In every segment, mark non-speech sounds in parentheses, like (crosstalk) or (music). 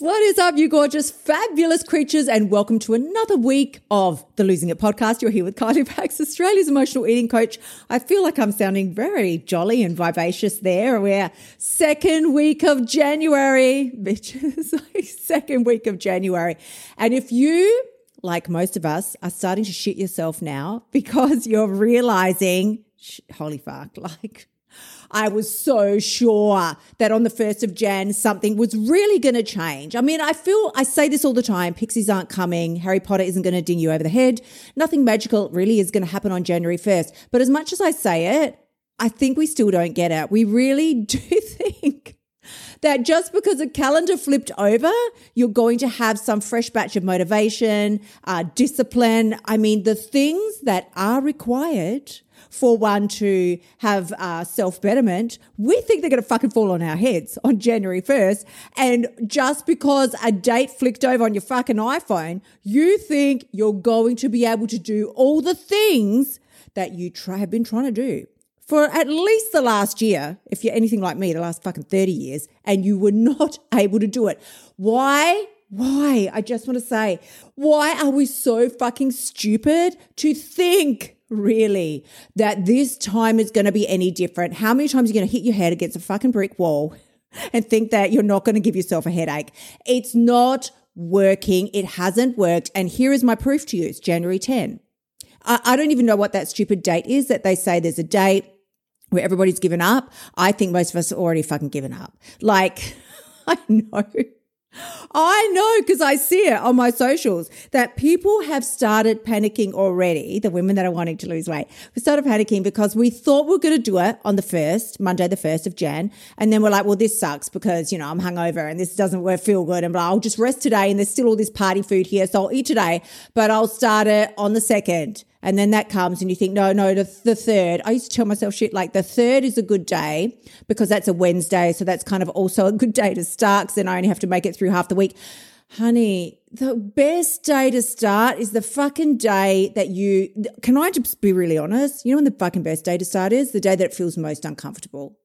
What is up, you gorgeous, fabulous creatures, and welcome to another week of the Losing It podcast. You're here with Kylie Pax, Australia's emotional eating coach. I feel like I'm sounding very jolly and vivacious there. We're second week of January, (laughs) bitches, (laughs) second week of January. And if you, like most of us, are starting to shit yourself now because you're realizing, holy fuck, (laughs) like, I was so sure that on the 1st of Jan, something was really going to change. I mean, I feel, I say this all the time pixies aren't coming. Harry Potter isn't going to ding you over the head. Nothing magical really is going to happen on January 1st. But as much as I say it, I think we still don't get it. We really (laughs) do think that just because a calendar flipped over, you're going to have some fresh batch of motivation, uh, discipline. I mean, the things that are required for one to have uh, self betterment, we think they're going to fucking fall on our heads on January 1st. And just because a date flicked over on your fucking iPhone, you think you're going to be able to do all the things that you try, have been trying to do for at least the last year, if you're anything like me, the last fucking 30 years, and you were not (laughs) able to do it. Why? Why? I just want to say, why are we so fucking stupid to think really, that this time is going to be any different. How many times are you going to hit your head against a fucking brick wall and think that you're not going to give yourself a headache? It's not working. It hasn't worked. And here is my proof to you. It's January 10. I, I don't even know what that stupid date is that they say there's a date where everybody's given up. I think most of us are already fucking given up. Like, (laughs) I know I know because I see it on my socials that people have started panicking already. The women that are wanting to lose weight, we started panicking because we thought we are going to do it on the first Monday, the first of Jan, and then we're like, "Well, this sucks because you know I'm hungover and this doesn't feel good." And blah, I'll just rest today, and there's still all this party food here, so I'll eat today, but I'll start it on the second. And then that comes and you think, no, no, the, the third. I used to tell myself shit like the third is a good day because that's a Wednesday. So that's kind of also a good day to start because then I only have to make it through half the week. Honey, the best day to start is the fucking day that you, can I just be really honest? You know when the fucking best day to start is? The day that it feels most uncomfortable.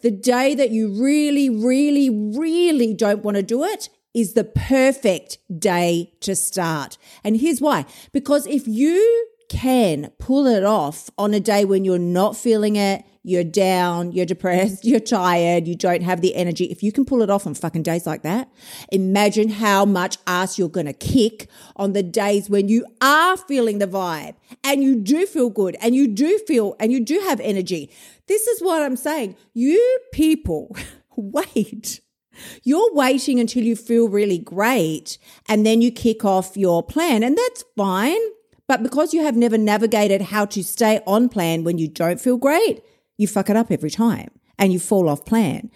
The day that you really, really, really don't want to do it is the perfect day to start. And here's why. Because if you can pull it off on a day when you're not feeling it, you're down, you're depressed, (laughs) you're tired, you don't have the energy. If you can pull it off on fucking days like that, imagine how much ass you're to kick on the days when you are feeling the vibe and you do feel good and you do feel and you do have energy. This is what I'm saying. You people (laughs) wait. You're waiting until you feel really great and then you kick off your plan and that's fine. But because you have never navigated how to stay on plan when you don't feel great, you fuck it up every time and you fall off plan.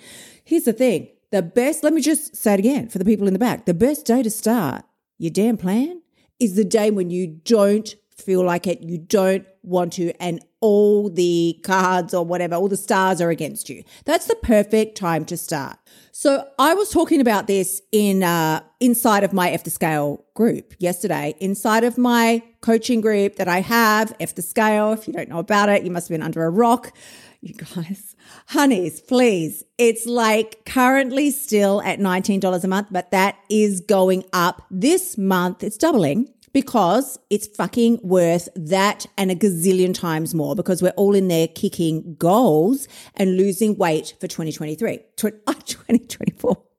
Here's the thing the best, let me just say it again for the people in the back the best day to start your damn plan is the day when you don't feel like it, you don't want to, and all the cards or whatever, all the stars are against you. That's the perfect time to start. So I was talking about this in uh, inside of my F the Scale group yesterday, inside of my coaching group that I have, F the Scale. If you don't know about it, you must have been under a rock. You guys, honeys, please. It's like currently still at $19 a month, but that is going up this month. It's doubling because it's fucking worth that and a gazillion times more because we're all in there kicking goals and losing weight for 2023, 2024. (laughs)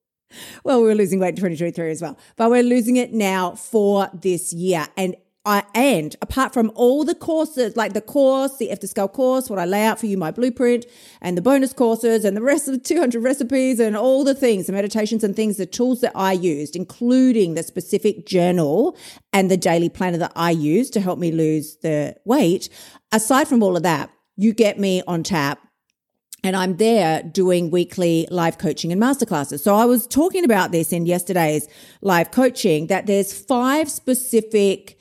Well, we were losing weight in 2023 as well, but we're losing it now for this year. And And apart from all the courses, like the course, the F the Scale course, what I lay out for you, my blueprint, and the bonus courses, and the rest of the 200 recipes, and all the things, the meditations and things, the tools that I used, including the specific journal and the daily planner that I used to help me lose the weight. Aside from all of that, you get me on tap and I'm there doing weekly live coaching and masterclasses. So I was talking about this in yesterday's live coaching that there's five specific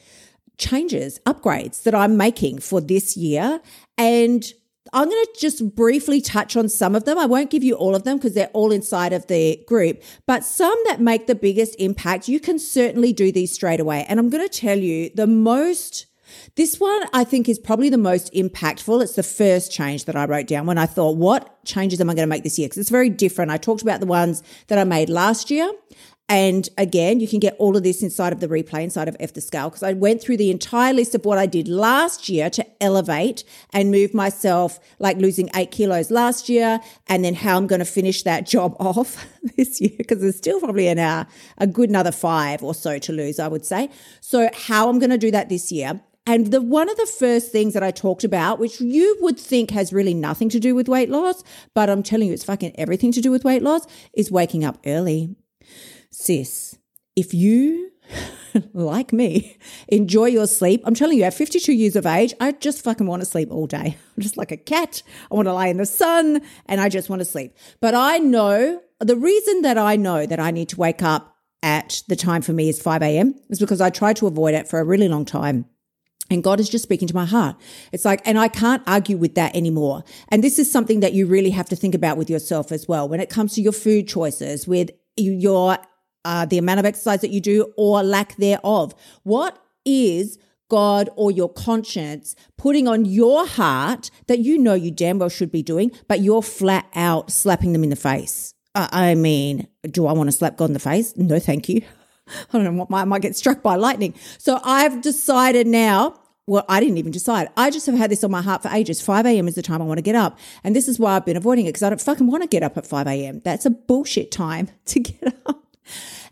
changes, upgrades that I'm making for this year. And I'm going to just briefly touch on some of them. I won't give you all of them because they're all inside of the group, but some that make the biggest impact, you can certainly do these straight away. And I'm going to tell you the most this one I think is probably the most impactful. It's the first change that I wrote down when I thought, what changes am I going to make this year? Because it's very different. I talked about the ones that I made last year And again, you can get all of this inside of the replay, inside of F the Scale, because I went through the entire list of what I did last year to elevate and move myself, like losing eight kilos last year, and then how I'm going to finish that (laughs) job off this year, because there's still probably an hour, a good another five or so to lose, I would say. So, how I'm going to do that this year. And the one of the first things that I talked about, which you would think has really nothing to do with weight loss, but I'm telling you, it's fucking everything to do with weight loss, is waking up early sis, if you, (laughs) like me, enjoy your sleep, I'm telling you, at 52 years of age, I just fucking want to sleep all day. (laughs) I'm just like a cat. I want to lie in the sun and I just want to sleep. But I know the reason that I know that I need to wake up at the time for me is 5 a.m. is because I tried to avoid it for a really long time. And God is just speaking to my heart. It's like, and I can't argue with that anymore. And this is something that you really have to think about with yourself as well when it comes to your food choices, with your uh, the amount of exercise that you do or lack thereof. What is God or your conscience putting on your heart that you know you damn well should be doing, but you're flat out slapping them in the face? Uh, I mean, do I want to slap God in the face? No, thank you. (laughs) I don't know what I might get struck by lightning. So I've decided now well, I didn't even decide. I just have had this on my heart for ages. 5 a.m. is the time I want to get up. And this is why I've been avoiding it because I don't fucking want to get up at 5 a.m. That's a bullshit time (laughs) to get up.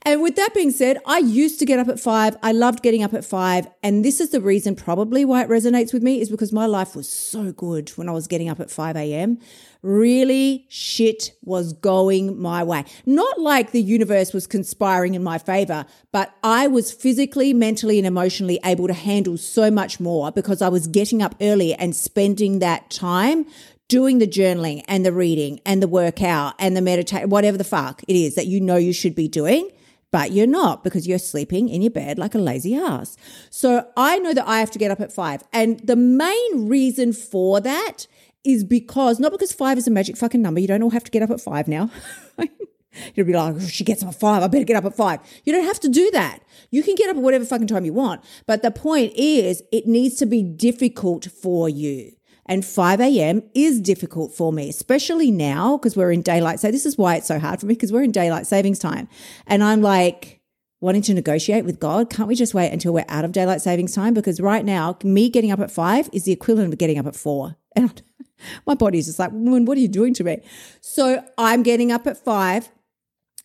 And with that being said, I used to get up at five. I loved getting up at five. And this is the reason probably why it resonates with me is because my life was so good when I was getting up at 5 a.m. Really shit was going my way. Not like the universe was conspiring in my favor, but I was physically, mentally, and emotionally able to handle so much more because I was getting up early and spending that time doing the journaling and the reading and the workout and the meditation, whatever the fuck it is that you know you should be doing but you're not because you're sleeping in your bed like a lazy ass. So I know that I have to get up at five. And the main reason for that is because, not because five is a magic fucking number. You don't all have to get up at five now. (laughs) You'll be like, oh, she gets up at five. I better get up at five. You don't have to do that. You can get up at whatever fucking time you want. But the point is, it needs to be difficult for you. And 5 a.m. is difficult for me, especially now because we're in daylight. So this is why it's so hard for me because we're in daylight savings time. And I'm like, wanting to negotiate with God, can't we just wait until we're out of daylight savings time? Because right now, me getting up at five is the equivalent of getting up at four. And (laughs) my body's just like, woman, what are you doing to me? So I'm getting up at five.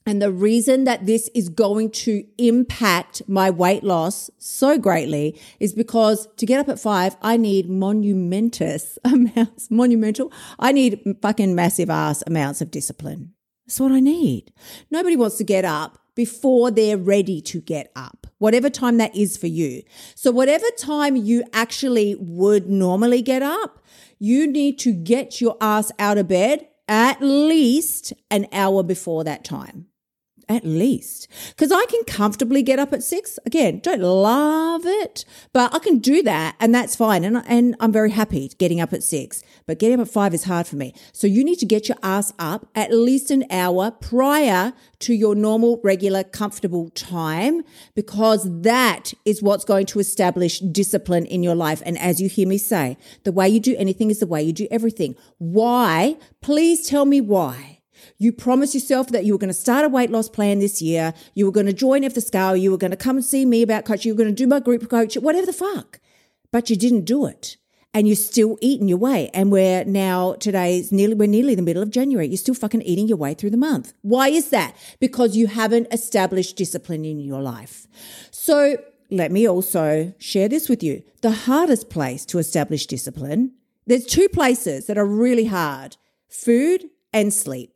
And the reason that this is going to impact my weight loss so greatly is because to get up at five, I need monumentous (laughs) amounts, monumental. I need fucking massive ass amounts of discipline. That's what I need. Nobody wants to get up before they're ready to get up, whatever time that is for you. So, whatever time you actually would normally get up, you need to get your ass out of bed at least an hour before that time at least. Because I can comfortably get up at six. Again, don't love it, but I can do that and that's fine. And, and I'm very happy getting up at six. But getting up at five is hard for me. So you need to get your ass up at least an hour prior to your normal, regular, comfortable time because that is what's going to establish discipline in your life. And as you hear me say, the way you do anything is the way you do everything. Why? Please tell me why. You promised yourself that you were going to start a weight loss plan this year. You were going to join F the Scale. You were going to come and see me about coaching. You were going to do my group coaching, whatever the fuck. But you didn't do it. And you're still eating your way. And we're now, today's nearly, we're nearly the middle of January. You're still fucking eating your way through the month. Why is that? Because you haven't established discipline in your life. So let me also share this with you. The hardest place to establish discipline, there's two places that are really hard food and sleep.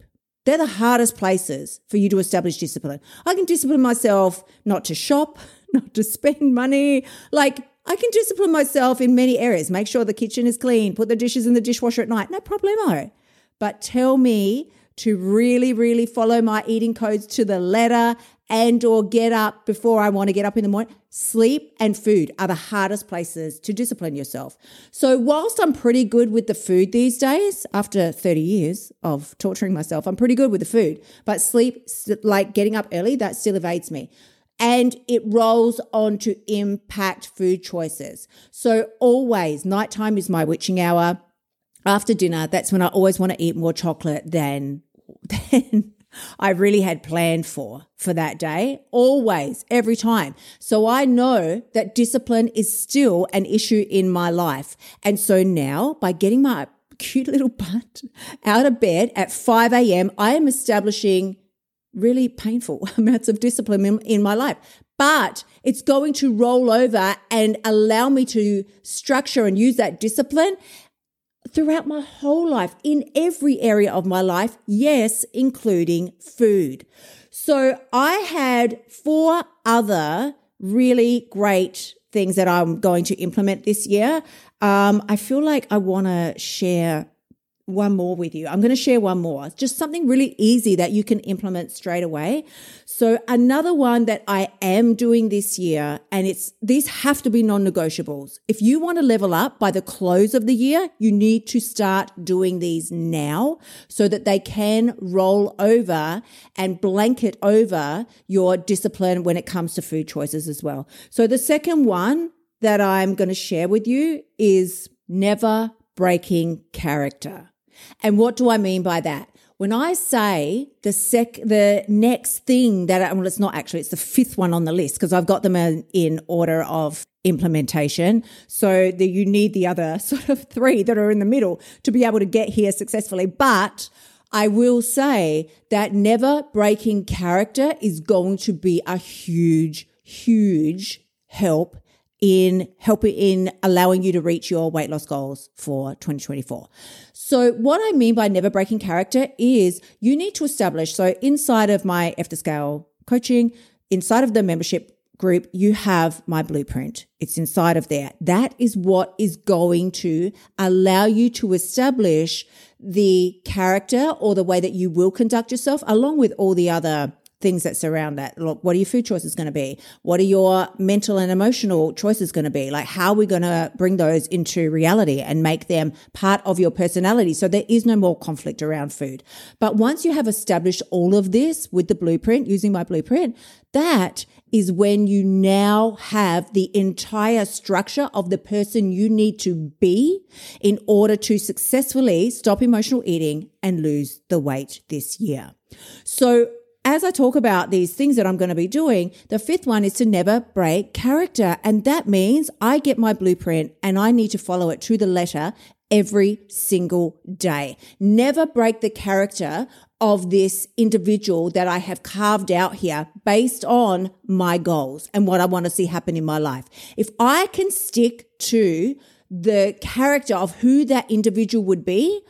They're the hardest places for you to establish discipline. I can discipline myself not to shop, (laughs) not to spend money. Like, I can discipline myself in many areas. Make sure the kitchen is clean, put the dishes in the dishwasher at night. No problemo. But tell me to really, really follow my eating codes to the letter and or get up before I want to get up in the morning. Sleep and food are the hardest places to discipline yourself. So whilst I'm pretty good with the food these days, after 30 years of torturing myself, I'm pretty good with the food. But sleep, like getting up early, that still evades me. And it rolls on to impact food choices. So always nighttime is my witching hour. After dinner, that's when I always want to eat more chocolate than (laughs) than I really had planned for for that day, always, every time. So I know that discipline is still an issue in my life. And so now by getting my cute little butt out of bed at 5 a.m., I am establishing really painful (laughs) amounts of discipline in, in my life. But it's going to roll over and allow me to structure and use that discipline throughout my whole life in every area of my life. Yes, including food. So I had four other really great things that I'm going to implement this year. Um, I feel like I want to share one more with you. I'm going to share one more. Just something really easy that you can implement straight away. So another one that I am doing this year, and it's these have to be non-negotiables. If you want to level up by the close of the year, you need to start doing these now so that they can roll over and blanket over your discipline when it comes to food choices as well. So the second one that I'm going to share with you is never breaking character. And what do I mean by that? When I say the sec, the next thing that, I, well, it's not actually, it's the fifth one on the list because I've got them in, in order of implementation. So that you need the other (laughs) sort of three that are in the middle to be able to get here successfully. But I will say that never breaking character is going to be a huge, huge help in helping in allowing you to reach your weight loss goals for 2024. So what I mean by never breaking character is you need to establish. So inside of my F the Scale coaching, inside of the membership group, you have my blueprint. It's inside of there. That is what is going to allow you to establish the character or the way that you will conduct yourself along with all the other things that surround that. Look, what are your food choices going to be? What are your mental and emotional choices going to be? Like, how are we going to bring those into reality and make them part of your personality? So there is no more conflict around food. But once you have established all of this with the blueprint, using my blueprint, that is when you now have the entire structure of the person you need to be in order to successfully stop emotional eating and lose the weight this year. So as I talk about these things that I'm going to be doing, the fifth one is to never break character. And that means I get my blueprint and I need to follow it to the letter every single day. Never break the character of this individual that I have carved out here based on my goals and what I want to see happen in my life. If I can stick to the character of who that individual would be,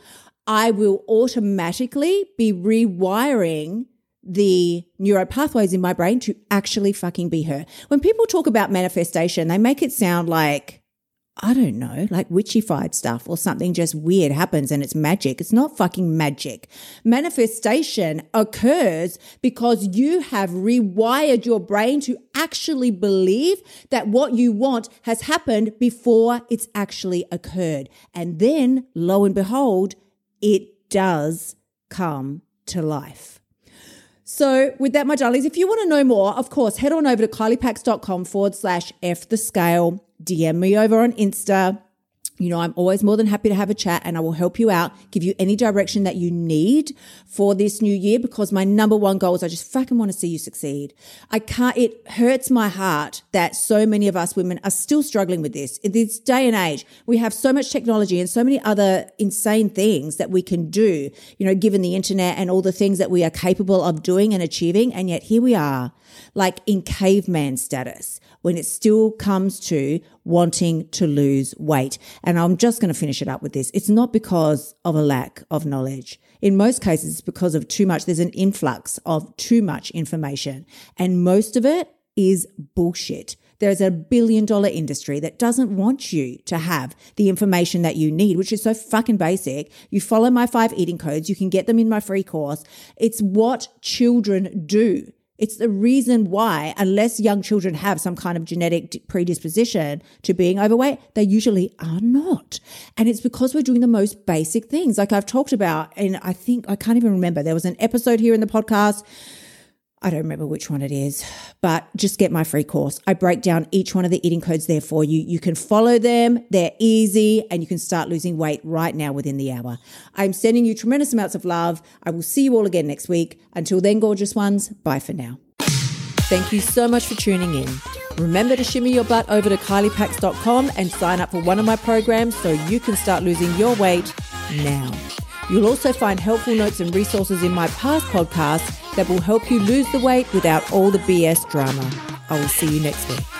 I will automatically be rewiring the neuro pathways in my brain to actually fucking be her. When people talk about manifestation, they make it sound like, I don't know, like witchified stuff or something just weird happens and it's magic. It's not fucking magic. Manifestation occurs because you have rewired your brain to actually believe that what you want has happened before it's actually occurred. And then lo and behold, it does come to life. So, with that, my darlings, if you want to know more, of course, head on over to kyliepax.com forward slash F the scale. DM me over on Insta you know, I'm always more than happy to have a chat and I will help you out, give you any direction that you need for this new year because my number one goal is I just fucking want to see you succeed. I can't, it hurts my heart that so many of us women are still struggling with this. In this day and age, we have so much technology and so many other insane things that we can do, you know, given the internet and all the things that we are capable of doing and achieving. And yet here we are, like in caveman status when it still comes to wanting to lose weight. And I'm just going to finish it up with this. It's not because of a lack of knowledge. In most cases, it's because of too much. There's an influx of too much information and most of it is bullshit. There's a billion dollar industry that doesn't want you to have the information that you need, which is so fucking basic. You follow my five eating codes. You can get them in my free course. It's what children do. It's the reason why, unless young children have some kind of genetic predisposition to being overweight, they usually are not. And it's because we're doing the most basic things, like I've talked about. And I think, I can't even remember, there was an episode here in the podcast. I don't remember which one it is, but just get my free course. I break down each one of the eating codes there for you. You can follow them, they're easy, and you can start losing weight right now within the hour. I'm sending you tremendous amounts of love. I will see you all again next week. Until then, gorgeous ones, bye for now. Thank you so much for tuning in. Remember to shimmy your butt over to kyliepax.com and sign up for one of my programs so you can start losing your weight now. You'll also find helpful notes and resources in my past podcasts that will help you lose the weight without all the BS drama. I will see you next week.